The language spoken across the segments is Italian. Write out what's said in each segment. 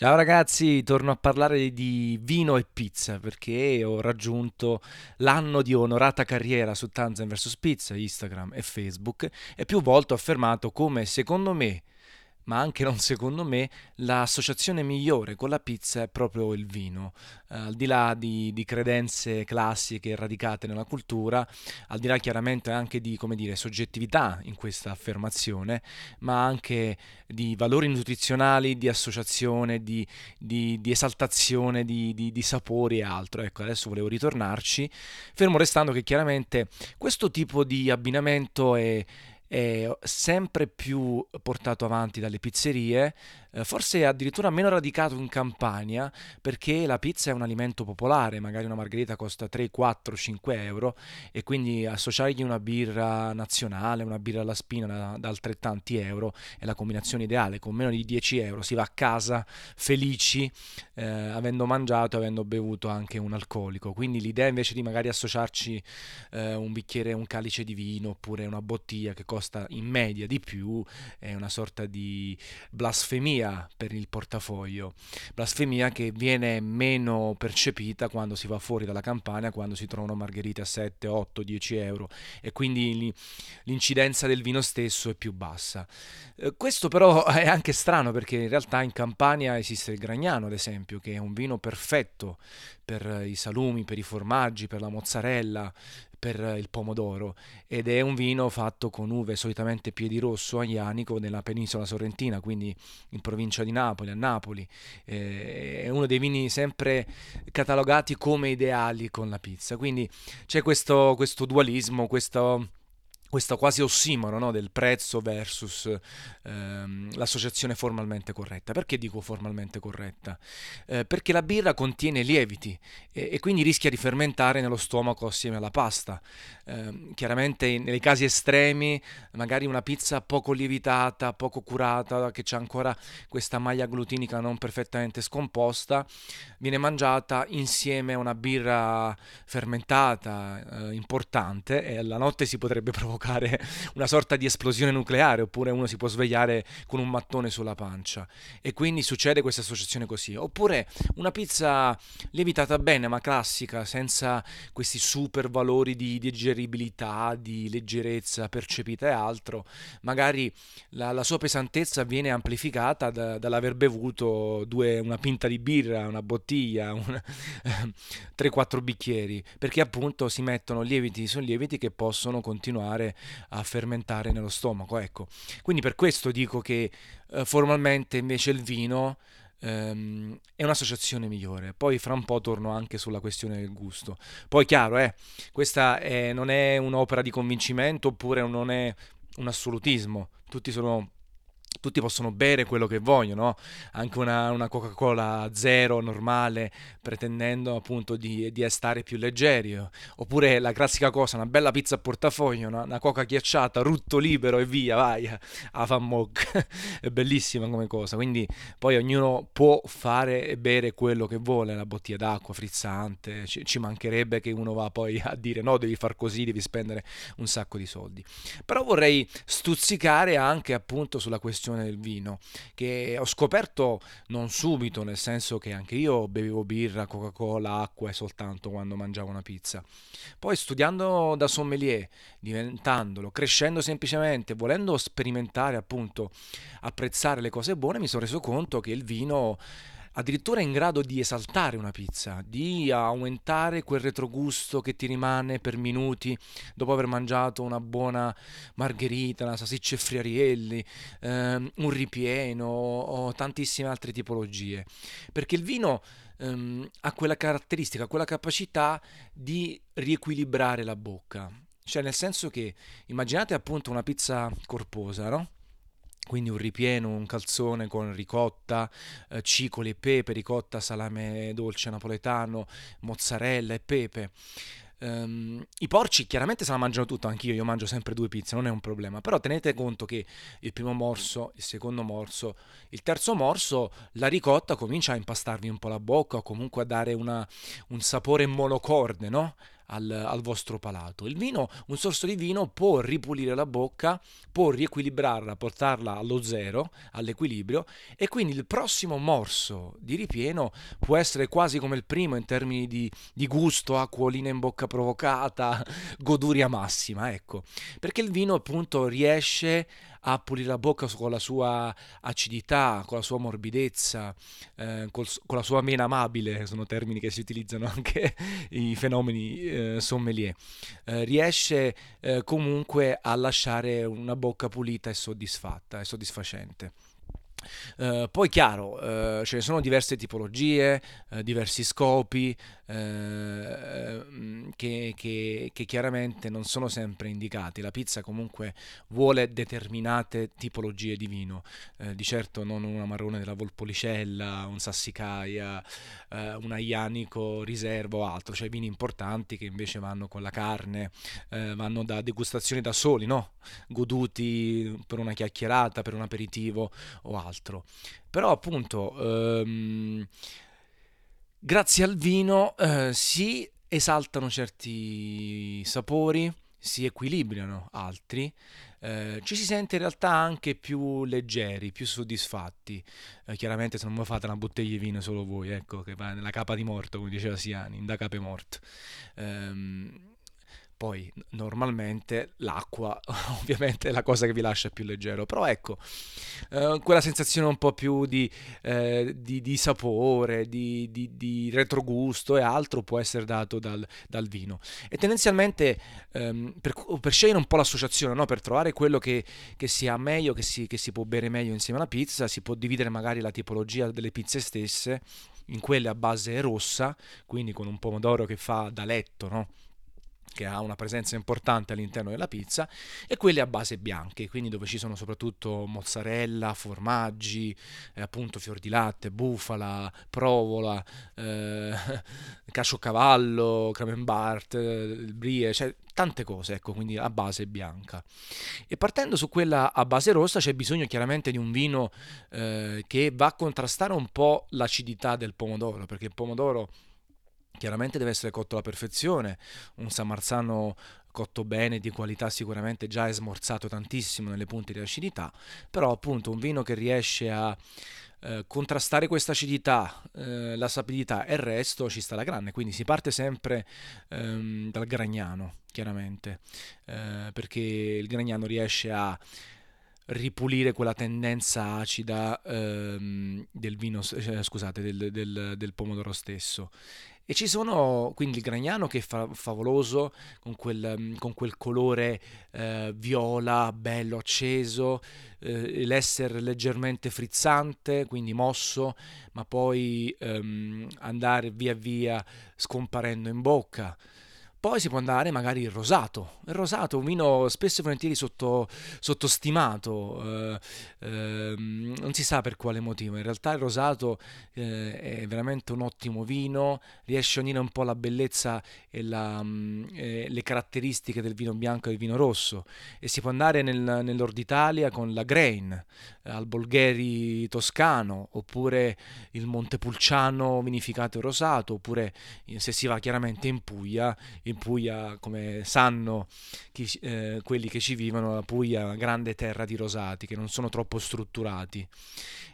Ciao ragazzi, torno a parlare di vino e pizza perché ho raggiunto l'anno di onorata carriera su Tanzan vs Pizza, Instagram e Facebook e più volte ho affermato come secondo me ma anche non secondo me, l'associazione migliore con la pizza è proprio il vino. Eh, al di là di, di, credenze classiche radicate nella cultura, al di là chiaramente anche di dire, soggettività in questa affermazione, ma anche di valori nutrizionali, di associazione, di, di, di esaltazione di, sapori e altro. Ecco, adesso volevo ritornarci, fermo restando che chiaramente questo tipo di abbinamento è è sempre più portato avanti dalle pizzerie, eh, forse addirittura meno radicato in Campania, perché la pizza è un alimento popolare, magari una margherita costa 3, 4, 5 euro e quindi associargli una birra nazionale, una birra alla spina da, da altrettanti euro è la combinazione ideale, con meno di 10 euro si va a casa felici, eh, avendo mangiato e avendo bevuto anche un alcolico, quindi l'idea invece di magari associarci eh, un bicchiere, un calice di vino oppure una bottiglia che costa costa in media di più, è una sorta di blasfemia per il portafoglio, blasfemia che viene meno percepita quando si va fuori dalla campagna, quando si trovano margherite a 7, 8, 10 euro e quindi l'incidenza del vino stesso è più bassa. Eh, questo però è anche strano perché in realtà in Campania esiste il Gragnano, ad esempio, che è un vino perfetto per i salumi, per i formaggi, per la mozzarella, per il pomodoro ed è un vino fatto con uve solitamente piedi rosso aglianico nella penisola sorrentina, quindi in provincia di Napoli, a Napoli. Eh, è uno dei vini sempre catalogati come ideali con la pizza, quindi c'è questo, questo dualismo, questo questo quasi ossimoro no, del prezzo versus ehm, l'associazione formalmente corretta. Perché dico formalmente corretta? Eh, perché la birra contiene lieviti e, e, quindi rischia di fermentare nello stomaco assieme alla pasta. Eh, chiaramente nei casi estremi, magari una pizza poco lievitata, poco curata, che ha ancora questa maglia glutinica non perfettamente scomposta, viene mangiata insieme a una birra fermentata eh, importante e la notte si potrebbe provocare provocare una sorta di esplosione nucleare, oppure uno si può svegliare con un mattone sulla pancia. E quindi succede questa associazione così. Oppure una pizza lievitata bene, ma classica, senza questi super valori di digeribilità, di leggerezza percepita e altro. Magari la, la sua pesantezza viene amplificata da, dall'aver bevuto due, una pinta di birra, una bottiglia, 3-4 bicchieri, perché appunto si mettono lieviti su lieviti che possono continuare a fermentare nello stomaco. Ecco. Quindi per questo dico che eh, formalmente invece il vino ehm, è un'associazione migliore. Poi fra un po' torno anche sulla questione del gusto. Poi chiaro, eh, questa è, non è un'opera di convincimento oppure non è un assolutismo. Tutti sono tutti possono bere quello che vogliono, anche una, una, Coca-Cola zero normale, pretendendo appunto di, di, stare più leggeri, oppure la classica cosa, una bella pizza a portafoglio, una, una coca ghiacciata, rutto libero e via, vai, a è bellissima come cosa, quindi poi ognuno può fare e bere quello che vuole, la bottiglia d'acqua frizzante, ci, ci mancherebbe che uno va poi a dire no, devi far così, devi spendere un sacco di soldi. Però vorrei stuzzicare anche appunto sulla questione questione del vino, che ho scoperto non subito, nel senso che anche io bevevo birra, Coca-Cola, acqua e soltanto quando mangiavo una pizza. Poi studiando da sommelier, diventandolo, crescendo semplicemente, volendo sperimentare appunto, apprezzare le cose buone, mi sono reso conto che il vino addirittura in grado di esaltare una pizza, di aumentare quel retrogusto che ti rimane per minuti dopo aver mangiato una buona margherita, una salsiccia e friarielli, ehm, un ripieno o tantissime altre tipologie. Perché il vino ehm, ha quella caratteristica, quella capacità di riequilibrare la bocca. Cioè nel senso che immaginate appunto una pizza corposa, no? Quindi un ripieno, un calzone con ricotta, eh, cicoli e pepe, ricotta, salame dolce napoletano, mozzarella e pepe. Um, I porci chiaramente se la mangiano tutto, anch'io, io mangio sempre due pizze, non è un problema, però tenete conto che il primo morso, il secondo morso, il terzo morso, la ricotta comincia a impastarvi un po' la bocca o comunque a dare una, un sapore monocorde, no? Al, al, vostro palato. Il vino, un sorso di vino può ripulire la bocca, può riequilibrarla, portarla allo zero, all'equilibrio e quindi il prossimo morso di ripieno può essere quasi come il primo in termini di, di gusto, acquolina in bocca provocata, goduria massima, ecco, perché il vino appunto riesce a pulire la bocca con la sua acidità, con la sua morbidezza, eh, col, con la sua mena amabile, sono termini che si utilizzano anche i fenomeni eh, sommelier, eh, riesce eh, comunque a lasciare una bocca pulita e soddisfatta e soddisfacente. Uh, poi chiaro, uh, ce ne sono diverse tipologie, uh, diversi scopi che, che, che, chiaramente non sono sempre indicati. La pizza comunque vuole determinate tipologie di vino, di certo non una marrone della Volpolicella, un Sassicaia, un Aianico Riserva o altro, cioè vini importanti che invece vanno con la carne, vanno da degustazioni da soli, no? goduti per una chiacchierata, per un aperitivo o altro. Però appunto, ehm, grazie al vino eh, si esaltano certi sapori, si equilibrano altri, eh, ci si sente in realtà anche più leggeri, più soddisfatti. Eh, chiaramente se non mi fate una bottiglia di vino solo voi, ecco, che va nella capa di morto, come diceva Siani, in da cape morto. Eh, poi normalmente l'acqua ovviamente è la cosa che vi lascia più leggero, però ecco, eh, quella sensazione un po' più di, eh, di, di sapore, di, di, retrogusto e altro può essere dato dal, dal vino. E tendenzialmente ehm, per, per, scegliere un po' l'associazione, no? per trovare quello che, che sia meglio, che si, che si può bere meglio insieme alla pizza, si può dividere magari la tipologia delle pizze stesse in quelle a base rossa, quindi con un pomodoro che fa da letto, no? Che ha una presenza importante all'interno della pizza, e quelle a base bianche, quindi dove ci sono soprattutto mozzarella, formaggi, eh, appunto fior di latte, bufala, provola, eh, casciocavallo, camembert, eh, brie, cioè tante cose, ecco, quindi a base bianca. E partendo su quella a base rossa c'è bisogno chiaramente di un vino eh, che va a contrastare un po' l'acidità del pomodoro, perché il pomodoro chiaramente deve essere cotto alla perfezione, un San Marzano cotto bene, di qualità sicuramente già è smorzato tantissimo nelle punte di acidità, però appunto un vino che riesce a eh, contrastare questa acidità, eh, la sapidità e il resto ci sta la grande, quindi si parte sempre ehm, dal Gragnano, chiaramente, eh, perché il Gragnano riesce a ripulire quella tendenza acida ehm, del vino, eh, scusate, del, del, del pomodoro stesso e ci sono quindi il Gragnano che è fa- favoloso, con quel, mm, con quel colore eh, viola, bello acceso, eh, l'essere leggermente frizzante, quindi mosso, ma poi ehm, andare via via scomparendo in bocca. Poi si può andare magari il rosato. Il rosato è un vino spesso e volentieri sotto, sottostimato, eh, eh, non si sa per quale motivo. In realtà il rosato eh, è veramente un ottimo vino, riesce a unire un po' la bellezza e la, mm, le caratteristiche del vino bianco e del vino rosso. E si può andare nel, nel Nord Italia con la Grain, al Bolgheri toscano, oppure il Montepulciano vinificato e rosato, oppure se si va chiaramente in Puglia in Puglia, come sanno chi, eh, quelli che ci vivono, la Puglia è una grande terra di rosati che non sono troppo strutturati.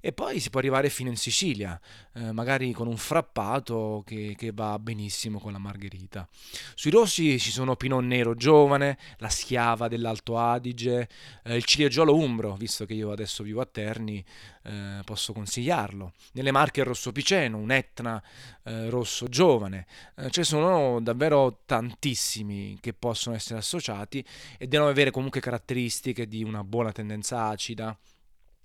E poi si può arrivare fino in Sicilia, eh, magari con un frappato che, che, va benissimo con la margherita. Sui rossi ci sono Pinot Nero giovane, la Schiava dell'Alto Adige, eh, il Ciliegiolo Umbro, visto che io adesso vivo a Terni, eh, posso consigliarlo. Nelle marche il Rosso Piceno, un Etna eh, rosso giovane. Eh, ce ne sono davvero tantissimi che possono essere associati e devono avere comunque caratteristiche di una buona tendenza acida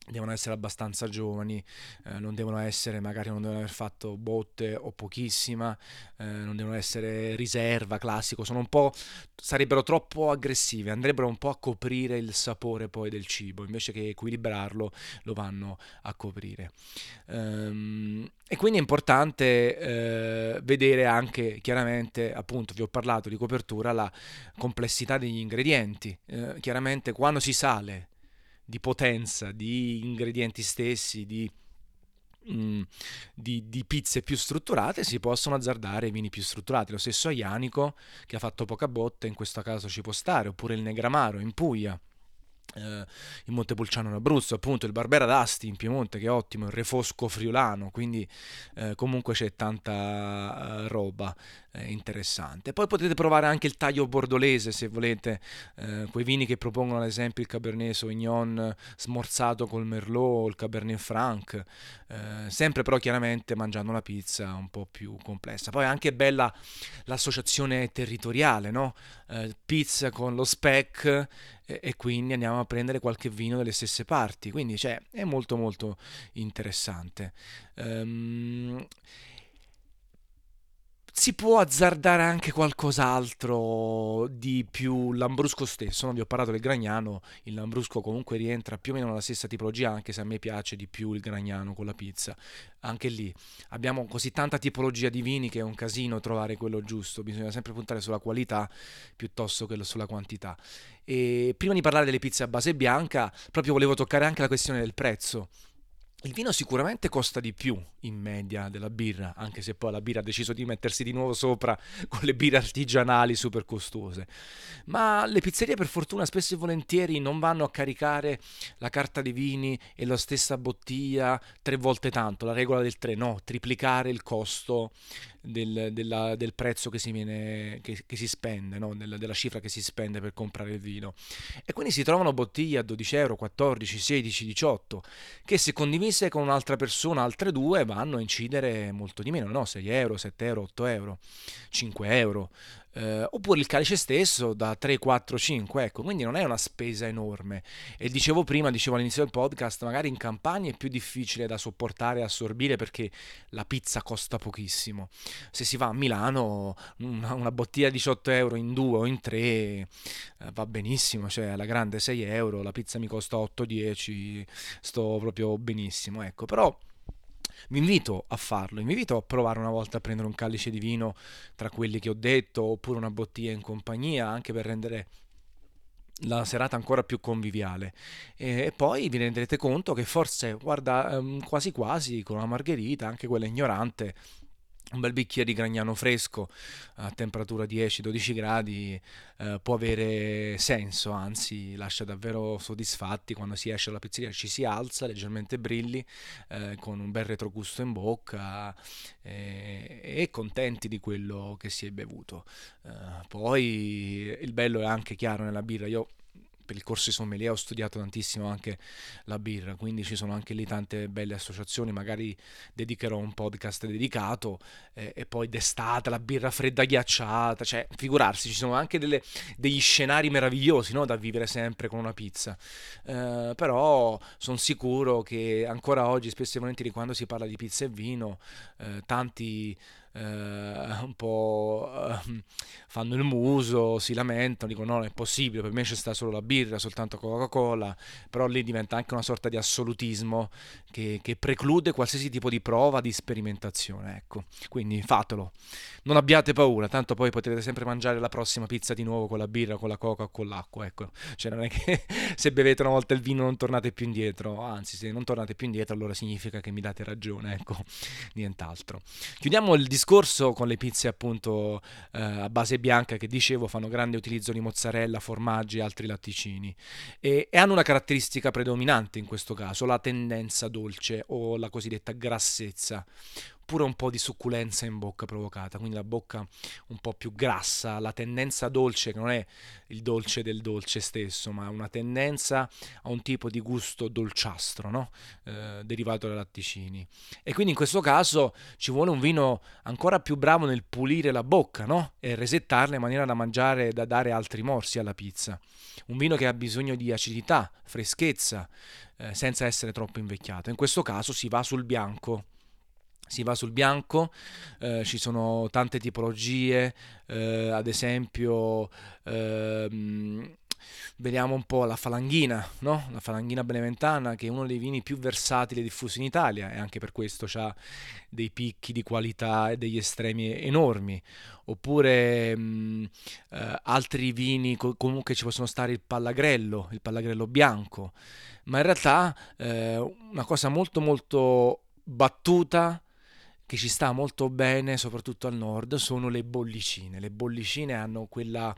devono essere abbastanza giovani, eh, non devono essere, magari non devono aver fatto botte o pochissima, eh, non devono essere riserva, classico, sono un po', sarebbero troppo aggressive, andrebbero un po' a coprire il sapore poi del cibo, invece che equilibrarlo lo vanno a coprire. Ehm, e quindi è importante eh, vedere anche, chiaramente, appunto, vi ho parlato di copertura, la complessità degli ingredienti. Eh, chiaramente quando si sale di potenza, di ingredienti stessi, di mh, di, di, pizze più strutturate si possono azzardare i vini più strutturati. Lo stesso Aianico che ha fatto poca botta, in questo caso ci può stare, oppure il Negramaro in Puglia in Montepulciano in Abruzzo, appunto il Barbera d'Asti in Piemonte che è ottimo, il Refosco friulano, quindi eh, comunque c'è tanta uh, roba eh, interessante. Poi potete provare anche il taglio bordolese se volete, eh, quei vini che propongono ad esempio il Cabernet Sauvignon smorzato col Merlot, il Cabernet Franc, eh, sempre però chiaramente mangiando una pizza un po' più complessa. Poi è anche bella l'associazione territoriale, no? Eh, pizza con lo spec e, quindi andiamo a prendere qualche vino delle stesse parti. Quindi cioè, è molto molto interessante. Um, si può azzardare anche qualcos'altro di più. Lambrusco stesso, non vi ho parlato del Gragnano, il Lambrusco comunque rientra più o meno nella stessa tipologia, anche se a me piace di più il Gragnano con la pizza. Anche lì abbiamo così tanta tipologia di vini che è un casino trovare quello giusto, bisogna sempre puntare sulla qualità piuttosto che sulla quantità. E prima di parlare delle pizze a base bianca, proprio volevo toccare anche la questione del prezzo il vino sicuramente costa di più in media della birra, anche se poi la birra ha deciso di mettersi di nuovo sopra con le birre artigianali super costose. Ma le pizzerie per fortuna spesso e volentieri non vanno a caricare la carta dei vini e la stessa bottiglia tre volte tanto, la regola del tre, no, triplicare il costo del, della, del prezzo che si, viene, che, che si spende, no? Del, della cifra che si spende per comprare il vino. E quindi si trovano bottiglie a 12 euro, 14, 16, 18, che se condivise con un'altra persona, altre due, vanno a incidere molto di meno, no? 6 euro, 7 euro, 8 euro, 5 euro eh, oppure il calice stesso da 3, 4, 5, ecco, quindi non è una spesa enorme. E dicevo prima, dicevo all'inizio del podcast, magari in campagna è più difficile da sopportare e assorbire perché la pizza costa pochissimo. Se si va a Milano, una, una bottiglia di 18 euro in due o in tre eh, va benissimo, cioè alla grande 6 euro, la pizza mi costa 8-10, sto proprio benissimo, ecco, però vi invito a farlo, vi invito a provare una volta a prendere un calice di vino tra quelli che ho detto, oppure una bottiglia in compagnia, anche per rendere la serata ancora più conviviale. E poi vi renderete conto che forse guarda ehm, quasi quasi con una margherita anche quella ignorante un bel bicchiere di Gragnano fresco a temperatura 10-12 gradi eh, può avere senso, anzi lascia davvero soddisfatti quando si esce dalla pizzeria, ci si alza leggermente brilli eh, con un bel retrogusto in bocca eh, e contenti di quello che si è bevuto. Eh, poi il bello è anche chiaro nella birra, io per il corso di sommelier ho studiato tantissimo anche la birra, quindi ci sono anche lì tante belle associazioni, magari dedicherò un podcast dedicato eh, e poi d'estate la birra fredda ghiacciata, cioè figurarsi, ci sono anche delle, degli scenari meravigliosi no? da vivere sempre con una pizza, eh, però sono sicuro che ancora oggi spesso e volentieri quando si parla di pizza e vino, eh, tanti eh, un po' eh, fanno il muso, si lamentano, dicono no, è possibile, per me c'è sta solo la birra, soltanto Coca-Cola, però lì diventa anche una sorta di assolutismo che, che preclude qualsiasi tipo di prova, di sperimentazione, ecco, quindi fatelo, non abbiate paura, tanto poi potrete sempre mangiare la prossima pizza di nuovo con la birra, con la coca o con l'acqua, ecco, cioè non è che se bevete una volta il vino non tornate più indietro, anzi se non tornate più indietro allora significa che mi date ragione, ecco, nient'altro. Chiudiamo il discorso discorso con le pizze appunto eh, a base bianca che dicevo fanno grande utilizzo di mozzarella, formaggi e altri latticini. E, e hanno una caratteristica predominante in questo caso, la tendenza dolce o la cosiddetta grassezza pure un po' di succulenza in bocca provocata, quindi la bocca un po' più grassa, la tendenza dolce che non è il dolce del dolce stesso, ma una tendenza a un tipo di gusto dolciastro, no? eh, derivato dai latticini. E quindi in questo caso ci vuole un vino ancora più bravo nel pulire la bocca no? e resettarla in maniera da mangiare, da dare altri morsi alla pizza. Un vino che ha bisogno di acidità, freschezza, eh, senza essere troppo invecchiato. In questo caso si va sul bianco si va sul bianco, eh, ci sono tante tipologie, eh, ad esempio ehm, vediamo un po' la falanghina, no? la falanghina beneventana che è uno dei vini più versatili diffusi in Italia e anche per questo ha dei picchi di qualità e degli estremi enormi, oppure mh, mm, eh, altri vini, comunque ci possono stare il pallagrello, il pallagrello bianco, ma in realtà eh, una cosa molto molto battuta che ci sta molto bene, soprattutto al nord, sono le bollicine. Le bollicine hanno quella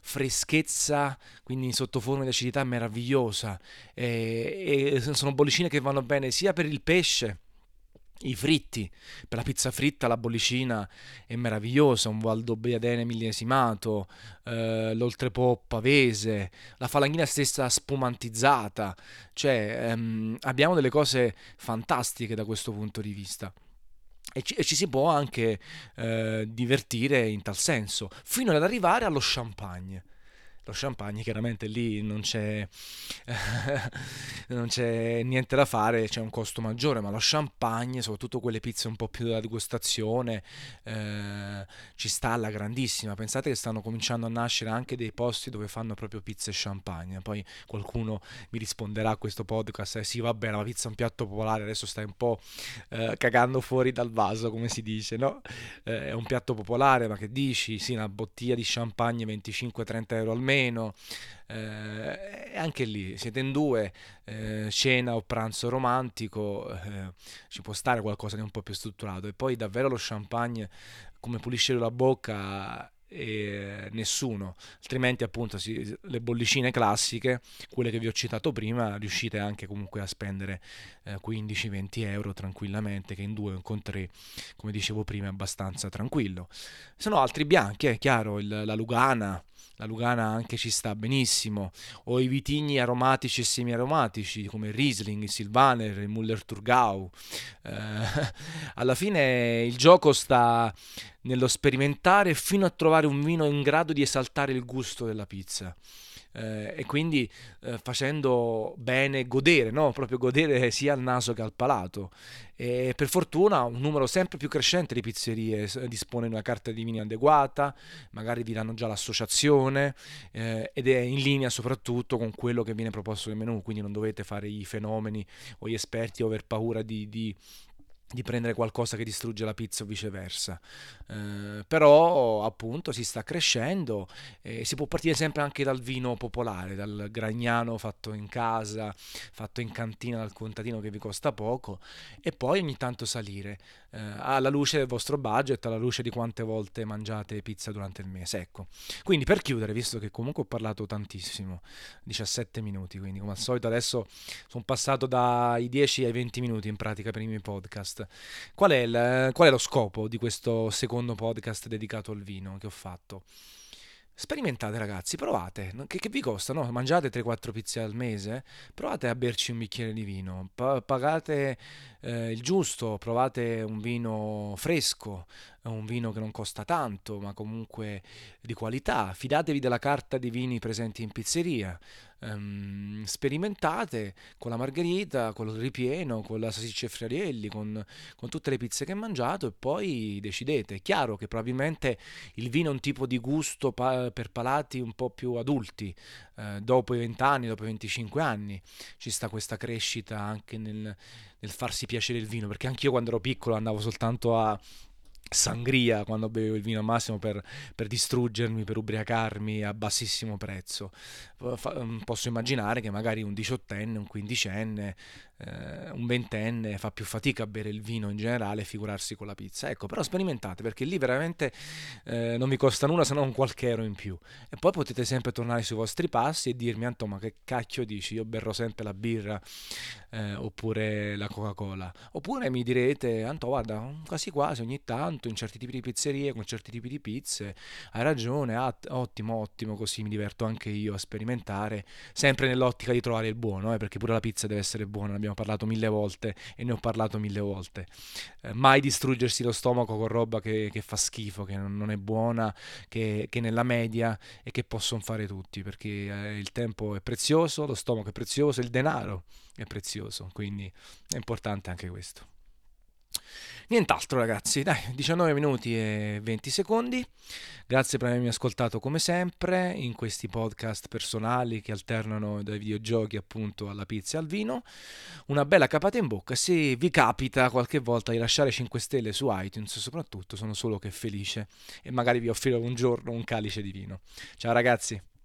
freschezza, quindi sotto forma di acidità meravigliosa. E, e sono bollicine che vanno bene sia per il pesce, i fritti, per la pizza fritta la bollicina è meravigliosa, un Valdobbiadene millesimato, eh, l'oltrepo pavese, la falanghina stessa spumantizzata, cioè ehm, abbiamo delle cose fantastiche da questo punto di vista. E ci, e ci si può anche eh, divertire in tal senso, fino ad arrivare allo champagne lo champagne chiaramente lì non c'è, non c'è niente da fare, c'è un costo maggiore, ma lo champagne, soprattutto quelle pizze un po' più da degustazione, eh, ci sta alla grandissima. Pensate che stanno cominciando a nascere anche dei posti dove fanno proprio pizze e champagne. Poi qualcuno mi risponderà a questo podcast, eh sì vabbè, la pizza è un piatto popolare, adesso stai un po' eh, cagando fuori dal vaso, come si dice, no? Eh, è un piatto popolare, ma che dici? Sì, una bottiglia di champagne 25-30 euro al mese meno. Eh, anche lì siete in due, eh, cena o pranzo romantico, eh, ci può stare qualcosa di un po' più strutturato. E poi davvero lo champagne, come pulisce la bocca, e nessuno, altrimenti appunto si, le bollicine classiche, quelle che vi ho citato prima, riuscite anche comunque a spendere eh, 15-20 euro tranquillamente, che in due o con tre, come dicevo prima, è abbastanza tranquillo. Se no altri bianchi, è chiaro, il, la Lugana, la Lugana anche ci sta benissimo, o i vitigni aromatici e semi-aromatici come il Riesling, il Silvaner, il Muller-Thurgau. Eh, alla fine il gioco sta nello sperimentare fino a trovare un vino in grado di esaltare il gusto della pizza eh, e quindi eh, facendo bene godere, no? proprio godere sia al naso che al palato. E per fortuna un numero sempre più crescente di pizzerie dispone di una carta di vini adeguata, magari vi danno già l'associazione eh, ed è in linea soprattutto con quello che viene proposto nel menù, quindi non dovete fare i fenomeni o gli esperti o aver paura di, di di prendere qualcosa che distrugge la pizza o viceversa. Eh, però appunto si sta crescendo e si può partire sempre anche dal vino popolare, dal gragnano fatto in casa, fatto in cantina dal contadino che vi costa poco e poi ogni tanto salire eh, alla luce del vostro budget, alla luce di quante volte mangiate pizza durante il mese. Ecco. Quindi per chiudere, visto che comunque ho parlato tantissimo, 17 minuti, quindi come al solito adesso sono passato dai 10 ai 20 minuti in pratica per i miei podcast. Qual è, il, qual è lo scopo di questo secondo podcast dedicato al vino che ho fatto? Sperimentate ragazzi, provate, che, che vi costa? No? Mangiate 3-4 pizze al mese, provate a berci un bicchiere di vino, pa- pagate eh, il giusto, provate un vino fresco, un vino che non costa tanto, ma comunque di qualità, fidatevi della carta di vini presenti in pizzeria, um, sperimentate con la margherita, con il ripieno, con la salsiccia e friarielli, con, con, tutte le pizze che hai mangiato e poi decidete. È chiaro che probabilmente il vino è un tipo di gusto pa- per palati un po' più adulti, eh, dopo i 20 anni, dopo i 25 anni, ci sta questa crescita anche nel, nel farsi piacere il vino, perché anch'io quando ero piccolo andavo soltanto a sangria quando bevevo il vino al massimo per, per, distruggermi, per ubriacarmi a bassissimo prezzo. Mm, posso immaginare che magari un diciottenne, un quindicenne, eh, un ventenne fa più fatica a bere il vino in generale, figurarsi con la pizza. Ecco, però sperimentate perché lì veramente eh, non vi costa nulla se non qualche euro in più. E poi potete sempre tornare sui vostri passi e dirmi, Anto, ma che cacchio dici? Io berrò sempre la birra eh, oppure la Coca-Cola. Oppure mi direte, Anto, guarda, quasi quasi ogni tanto in certi tipi di pizzerie, con certi tipi di pizze, hai ragione, ah, ottimo, ottimo, così mi diverto anche io a sperimentare, sempre nell'ottica di trovare il buono, eh, perché pure la pizza deve essere buona abbiamo parlato mille volte e ne ho parlato mille volte. Eh, mai distruggersi lo stomaco con roba che, che fa schifo, che non, non è buona, che, che, nella media e che possono fare tutti, perché eh, il tempo è prezioso, lo stomaco è prezioso, il denaro è prezioso, quindi è importante anche questo. Nient'altro ragazzi, dai, 19 minuti e 20 secondi. Grazie per avermi ascoltato come sempre in questi podcast personali che alternano dai videogiochi appunto alla pizza e al vino. Una bella capata in bocca. Se vi capita qualche volta di lasciare 5 stelle su iTunes, soprattutto sono solo che felice e magari vi offrirò un giorno un calice di vino. Ciao ragazzi.